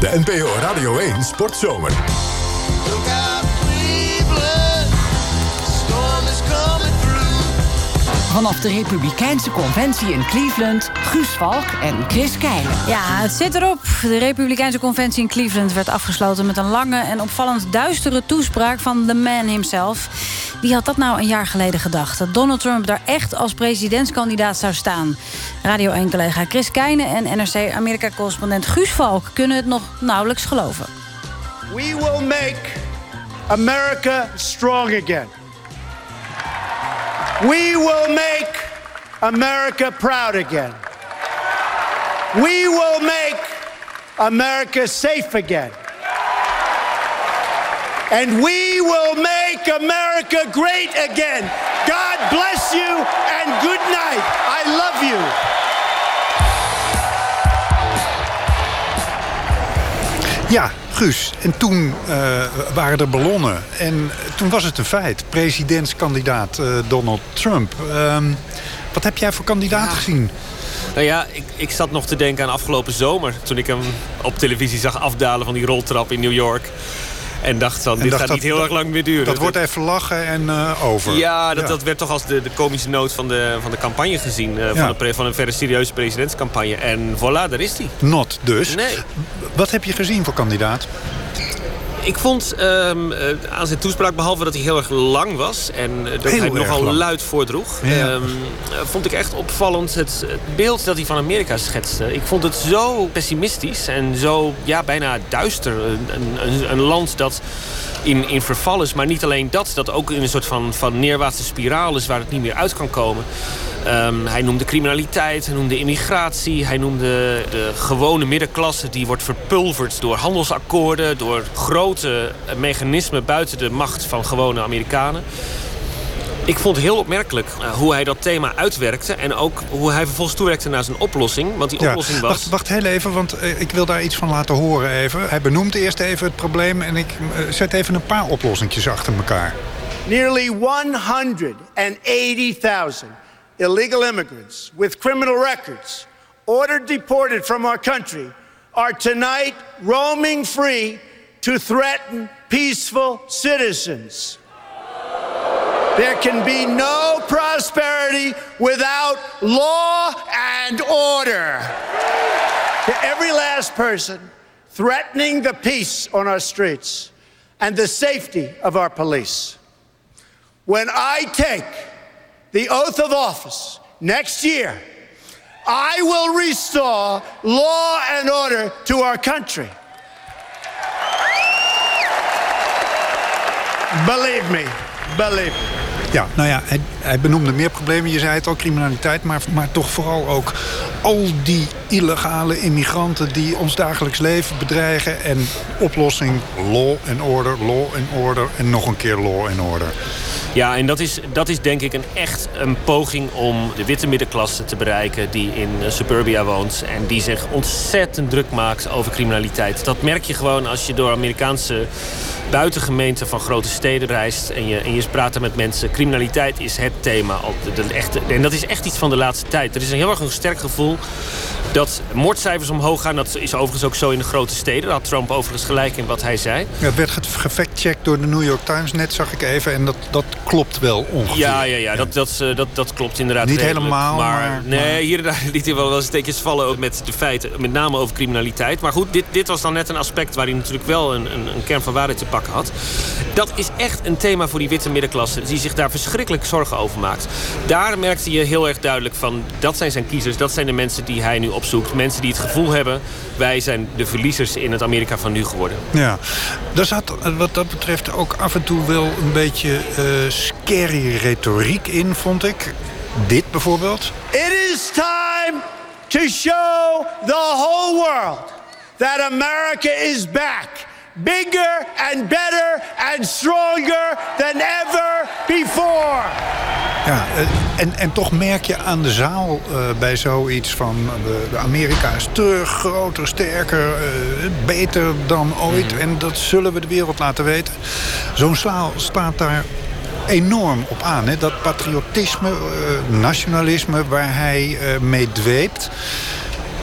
De NPO Radio 1 Sportzomer. Vanaf de Republikeinse Conventie in Cleveland, Guus Valk en Chris Keijlen. Ja, het zit erop. De Republikeinse Conventie in Cleveland werd afgesloten... met een lange en opvallend duistere toespraak van the man himself. Wie had dat nou een jaar geleden gedacht? Dat Donald Trump daar echt als presidentskandidaat zou staan. Radio 1-collega Chris Keijnen en NRC-Amerika-correspondent Guus Valk... kunnen het nog nauwelijks geloven. We will make America strong again. We will make America proud again. We will make America safe again. And we will make America great again. God bless you and good night. I love you. Ja, Guus. En toen uh, waren er ballonnen. En toen was het een feit. Presidentskandidaat uh, Donald Trump. Uh, wat heb jij voor kandidaat ja. gezien? Nou ja, ik, ik zat nog te denken aan afgelopen zomer. Toen ik hem op televisie zag afdalen van die roltrap in New York. En dacht dan, dit gaat dat, niet heel erg lang meer duren. Dat wordt even lachen en uh, over. Ja, dat, ja. dat werd toch als de, de komische noot van de, van de campagne gezien. Uh, ja. van, de, van een verre serieuze presidentscampagne. En voilà, daar is hij. Not dus. Nee. Wat heb je gezien voor kandidaat? Ik vond um, uh, aan zijn toespraak, behalve dat hij heel erg lang was... en dat heel hij nogal lang. luid voordroeg... Ja. Um, vond ik echt opvallend het, het, beeld dat hij van Amerika schetste. Ik vond het zo pessimistisch en zo ja, bijna duister. Een, een, een land dat in, in verval is. Maar niet alleen dat, dat ook in een soort van, van neerwaartse spiraal is... waar het niet meer uit kan komen. Um, hij noemde criminaliteit, hij noemde immigratie... hij noemde de gewone middenklasse die wordt verpulverd door handelsakkoorden... door grote mechanismen buiten de macht van gewone Amerikanen. Ik vond het heel opmerkelijk uh, hoe hij dat thema uitwerkte... en ook hoe hij vervolgens toewerkte naar zijn oplossing. Want die ja, oplossing was... Wacht, wacht heel even, want uh, ik wil daar iets van laten horen even. Hij benoemt eerst even het probleem... en ik uh, zet even een paar oplossingjes achter elkaar. Nearly 180,000 illegal immigrants with criminal records... ordered deported from our country... are tonight roaming free to threaten peaceful citizens. There can be no prosperity without law and order. To every last person threatening the peace on our streets and the safety of our police. When I take the oath of office next year, I will restore law and order to our country. Believe me, believe me. Ja, nou ja, hij, benoemde meer problemen. Je zei het al, criminaliteit, maar, maar toch vooral ook al die illegale immigranten... die ons dagelijks leven bedreigen. En oplossing law and order, law and order en nog een keer law and order. Ja, en dat is, dat is denk ik een echt een poging om de witte middenklasse te bereiken... die in suburbia woont en die zich ontzettend druk maakt over criminaliteit. Dat merk je gewoon als je door Amerikaanse buitengemeenten van grote steden reist... en je, en je praat met mensen. Criminaliteit is het thema. De, de echte, en dat is echt iets van de laatste tijd. Er is een heel erg een sterk gevoel dat moordcijfers omhoog gaan. Dat is overigens ook zo in de grote steden. Daar had Trump overigens gelijk in wat hij zei. Ja, het werd gefactcheckt door de New York Times net, zag ik even. En dat, dat klopt wel ongeveer. Ja, ja, ja, Dat, dat, dat, dat klopt inderdaad. Niet redelijk. helemaal, maar, maar, Nee, maar... hier en daar liet hij wel wel steekjes vallen ook met de feiten. Met name over criminaliteit. Maar goed, dit, dit was dan net een aspect waar hij natuurlijk wel een, een, een kern van waarheid te pakken had. Dat is echt een thema voor die witte middenklasse... die zich daar verschrikkelijk zorgen over maakt. Daar merkte je heel erg duidelijk van... dat zijn zijn kiezers, dat zijn de mensen die hij nu opzoekt. Mensen die het gevoel hebben... wij zijn de verliezers in het Amerika van nu geworden. Ja, daar zat wat dat betreft ook af en toe wel een beetje uh, scary retoriek in, vond ik. Dit bijvoorbeeld. It is time to show the whole world that America is back. Bigger and better and stronger than ever before. Ja, en, en toch merk je aan de zaal uh, bij zoiets van... De, Amerika is terug, groter, sterker, uh, beter dan ooit. Mm. En dat zullen we de wereld laten weten. Zo'n zaal staat daar enorm op aan. Hè? Dat patriotisme, nationalisme waar hij mee dweept...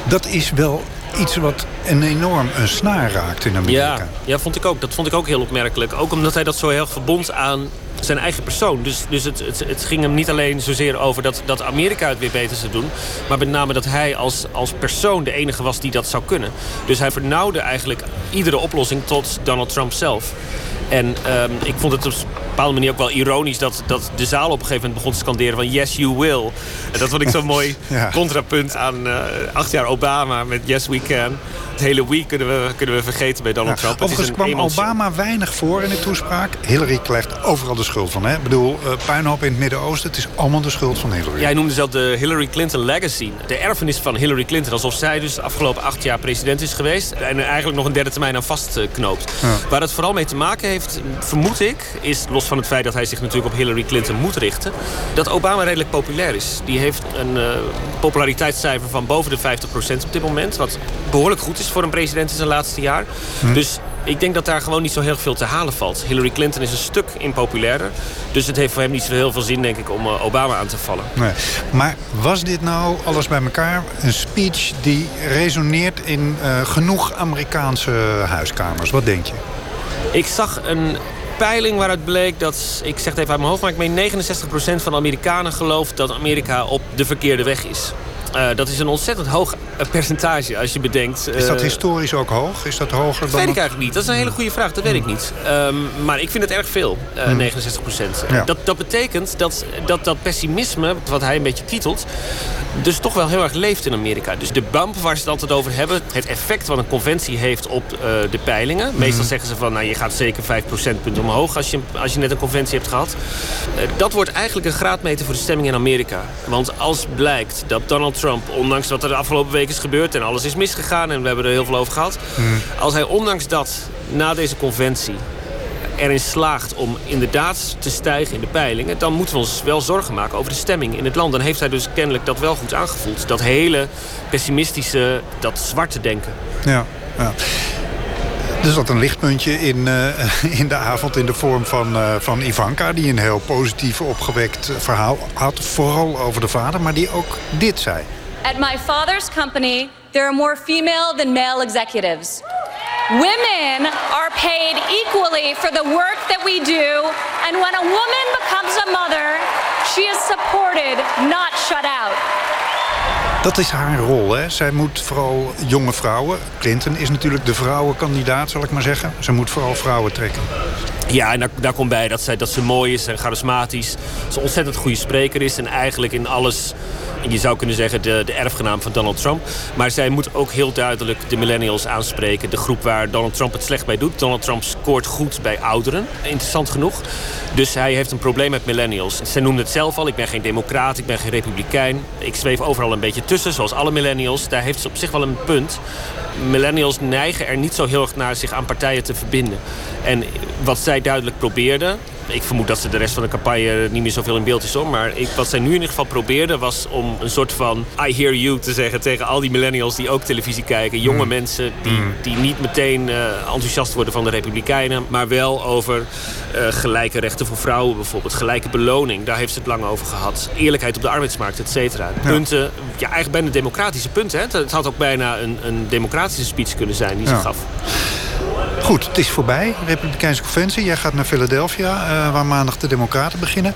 dat is wel iets wat een enorm een snaar raakt in Amerika. Ja, ja, vond ik ook. Dat vond ik ook heel opmerkelijk. Ook omdat hij dat zo heel verbond aan zijn eigen persoon. Dus, dus het, het, ging hem niet alleen zozeer over dat, dat Amerika het weer beter zou doen... maar met name dat hij als, als persoon de enige was die dat zou kunnen. Dus hij vernauwde eigenlijk iedere oplossing tot Donald Trump zelf. En um, ik vond het op een bepaalde manier ook wel ironisch... Dat, dat de zaal op een gegeven moment begon te scanderen van... Yes, you will. En dat vond ik zo'n mooi ja. contrapunt aan uh, acht jaar Obama met Yes, we can. Het hele week kunnen we, kunnen we vergeten bij Donald ja, Trump. Overigens kwam Obama weinig voor in de toespraak. Hillary krijgt overal de schuld van. Hè? Ik bedoel, uh, puinhoop in het Midden-Oosten... het is allemaal de schuld van Hillary. Jij noemde zelf de Hillary Clinton legacy. De erfenis van Hillary Clinton. Alsof zij dus de afgelopen acht jaar president is geweest... en eigenlijk nog een derde termijn aan vastknoopt. Waar het vooral mee te maken heeft, vermoed ik... is, los van het feit dat hij zich natuurlijk op Hillary Clinton moet richten... dat Obama redelijk populair is. Die heeft een uh, populariteitscijfer van boven de 50% op dit moment. Wat behoorlijk goed is voor een president in zijn laatste jaar. Hm. Dus ik denk dat daar gewoon niet zo heel veel te halen valt. Hillary Clinton is een stuk impopulairder. Dus het heeft voor hem niet zo heel veel zin, denk ik, om uh, Obama aan te vallen. Nee. Maar was dit nou, alles bij elkaar, een speech die resoneert in uh, genoeg Amerikaanse huiskamers? Wat denk je? Ik zag een peiling waaruit bleek dat, ik zeg het even uit mijn hoofd... maar ik meen 69% van de Amerikanen gelooft dat Amerika op de verkeerde weg is. Uh, dat is een ontzettend hoog eh, percentage als je bedenkt... Uh, is dat historisch ook hoog? Is dat hoger dat dan... weet ik eigenlijk niet. Dat is een hele goede vraag. Dat weet ik niet. Um, maar ik vind het erg veel, uh, hmm. 69 procent. Ja. Dat, dat betekent dat, dat dat pessimisme, wat hij een beetje titelt... dus toch wel heel erg leeft in Amerika. Dus de bump waar ze het altijd over hebben... het effect wat een conventie heeft op de peilingen. Hmm. Meestal zeggen ze van, nou, je gaat zeker 5 procentpunten omhoog... Als je, als je net een conventie hebt gehad. dat wordt eigenlijk een graadmeter voor de stemming in Amerika. Want als blijkt dat Donald Trump Trump, ondanks wat er de afgelopen week is gebeurd... en alles is misgegaan en we hebben er heel veel over gehad... Hmm. als hij ondanks dat na deze conventie erin slaagt om inderdaad te stijgen in de peilingen... dan moeten we ons wel zorgen maken over de stemming in het land. Dan heeft hij dus kennelijk dat wel goed aangevoeld. Dat hele pessimistische, dat zwarte denken. Ja, ja. Er zat een lichtpuntje in, uh, in de avond in de vorm van, uh, van Ivanka... die een heel positief opgewekt verhaal had, vooral over de vader... maar die ook dit zei. At my father's company, there are more female than male executives. Women are paid equally for the work that we do, and when a woman becomes a mother, she is supported, not shut out. Dat is haar rol. Hè? Zij moet vooral jonge vrouwen... Clinton is natuurlijk de vrouwenkandidaat, zal ik maar zeggen. Ze moet vooral vrouwen trekken. Ja, en daar, komt bij dat, zij, dat ze mooi is en charismatisch. Ze ontzettend goede spreker is. En eigenlijk in alles, je zou kunnen zeggen, de, de erfgenaam van Donald Trump. Maar zij moet ook heel duidelijk de millennials aanspreken. De groep waar Donald Trump het slecht bij doet. Donald Trump scoort goed bij ouderen, interessant genoeg. Dus hij heeft een probleem met millennials. Zij noemde het zelf al, ik ben geen democraat, ik ben geen republikein. Ik zweef overal een beetje tussen, zoals alle millennials. Daar heeft ze op zich wel een punt millennials neigen er niet zo heel erg naar zich aan partijen te verbinden. En wat zij duidelijk probeerden ik vermoed dat ze de rest van de campagne niet meer zoveel in beeld is. Hoor. Maar ik, wat zij nu in ieder geval probeerde was om een soort van I hear you te zeggen tegen al die millennials die ook televisie kijken. Jonge mm. mensen die, mm. die niet meteen uh, enthousiast worden van de Republikeinen. Maar wel over uh, gelijke rechten voor vrouwen bijvoorbeeld. Gelijke beloning, daar heeft ze het lang over gehad. Eerlijkheid op de arbeidsmarkt, et cetera. Ja. Punten, ja eigenlijk bijna democratische punten. Hè. Het had ook bijna een, een democratische speech kunnen zijn die ze gaf. Goed, het is voorbij. Republikeinse conventie. Jij gaat naar Philadelphia, uh, waar maandag de Democraten beginnen.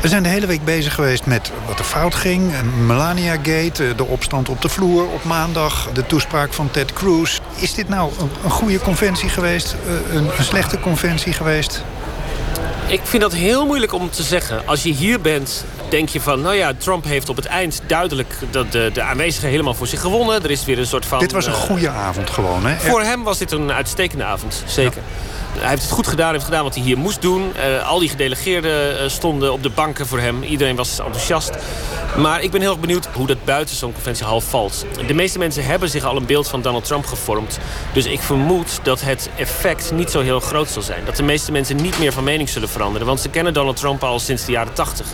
We zijn de hele week bezig geweest met wat er fout ging. Melania Gate, de opstand op de vloer op maandag. De toespraak van Ted Cruz. Is dit nou een goede conventie geweest? Eh, een, een slechte conventie geweest? Ik vind dat heel moeilijk om te zeggen. Als je hier bent, denk je van... nou ja, Trump heeft op het eind duidelijk de, de, de aanwezigen helemaal voor zich gewonnen. Er is weer een soort van... Dit was een uh, goede avond gewoon, hè? Voor hem was dit een uitstekende avond, zeker. Ja. Hij heeft het goed gedaan, heeft gedaan wat hij hier moest doen. Uh, al die gedelegeerden uh, stonden op de banken voor hem. Iedereen was enthousiast. Maar ik ben heel erg benieuwd hoe dat buiten zo'n conventiehal valt. De meeste mensen hebben zich al een beeld van Donald Trump gevormd. Dus ik vermoed dat het effect niet zo heel groot zal zijn. Dat de meeste mensen niet meer van mening zullen veranderen. Want ze kennen Donald Trump al sinds de jaren 80.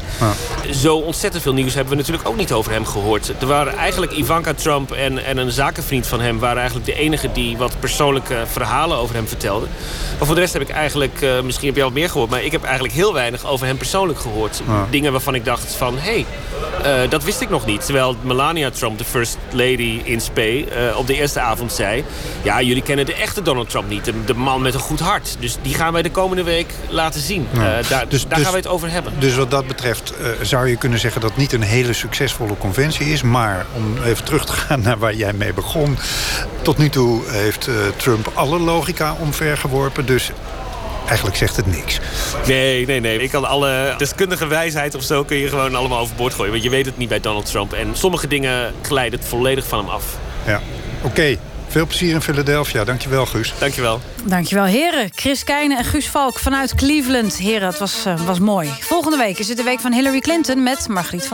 Zo ontzettend veel nieuws hebben we natuurlijk ook niet over hem gehoord. Er waren eigenlijk Ivanka Trump en, en een zakenvriend van hem... waren eigenlijk de enigen die wat persoonlijke verhalen over hem vertelden. Voor de rest heb ik eigenlijk, uh, misschien heb je al meer gehoord... maar ik heb eigenlijk heel weinig over hem persoonlijk gehoord. Dingen waarvan ik dacht van, hé, hey, uh, dat wist ik nog niet. Terwijl Melania Trump, de first lady in Spe, uh, op de eerste avond zei... ja, jullie kennen de echte Donald Trump niet. De, de, man met een goed hart. Dus die gaan wij de komende week laten zien. Ja. Daar, dus, daar dus, gaan we het over hebben. Dus wat dat betreft zou je kunnen zeggen... dat het niet een hele succesvolle conventie is. Maar om even terug te gaan naar waar jij mee begon... tot nu toe heeft Trump alle logica omvergeworpen. Dus eigenlijk zegt het niks. Nee, nee, nee. Ik kan alle deskundige wijsheid of zo kun je gewoon allemaal overboord gooien. Want je weet het niet bij Donald Trump. En sommige dingen glijden het volledig van hem af. Ja, oké. Okay. Veel plezier in Philadelphia. Dankjewel, Guus. Dankjewel. Dankjewel, heren. Chris Keijnen en Guus Valk vanuit Cleveland. Heren, het was, uh, was mooi. Volgende week is het de week van Hillary Clinton met Margriet van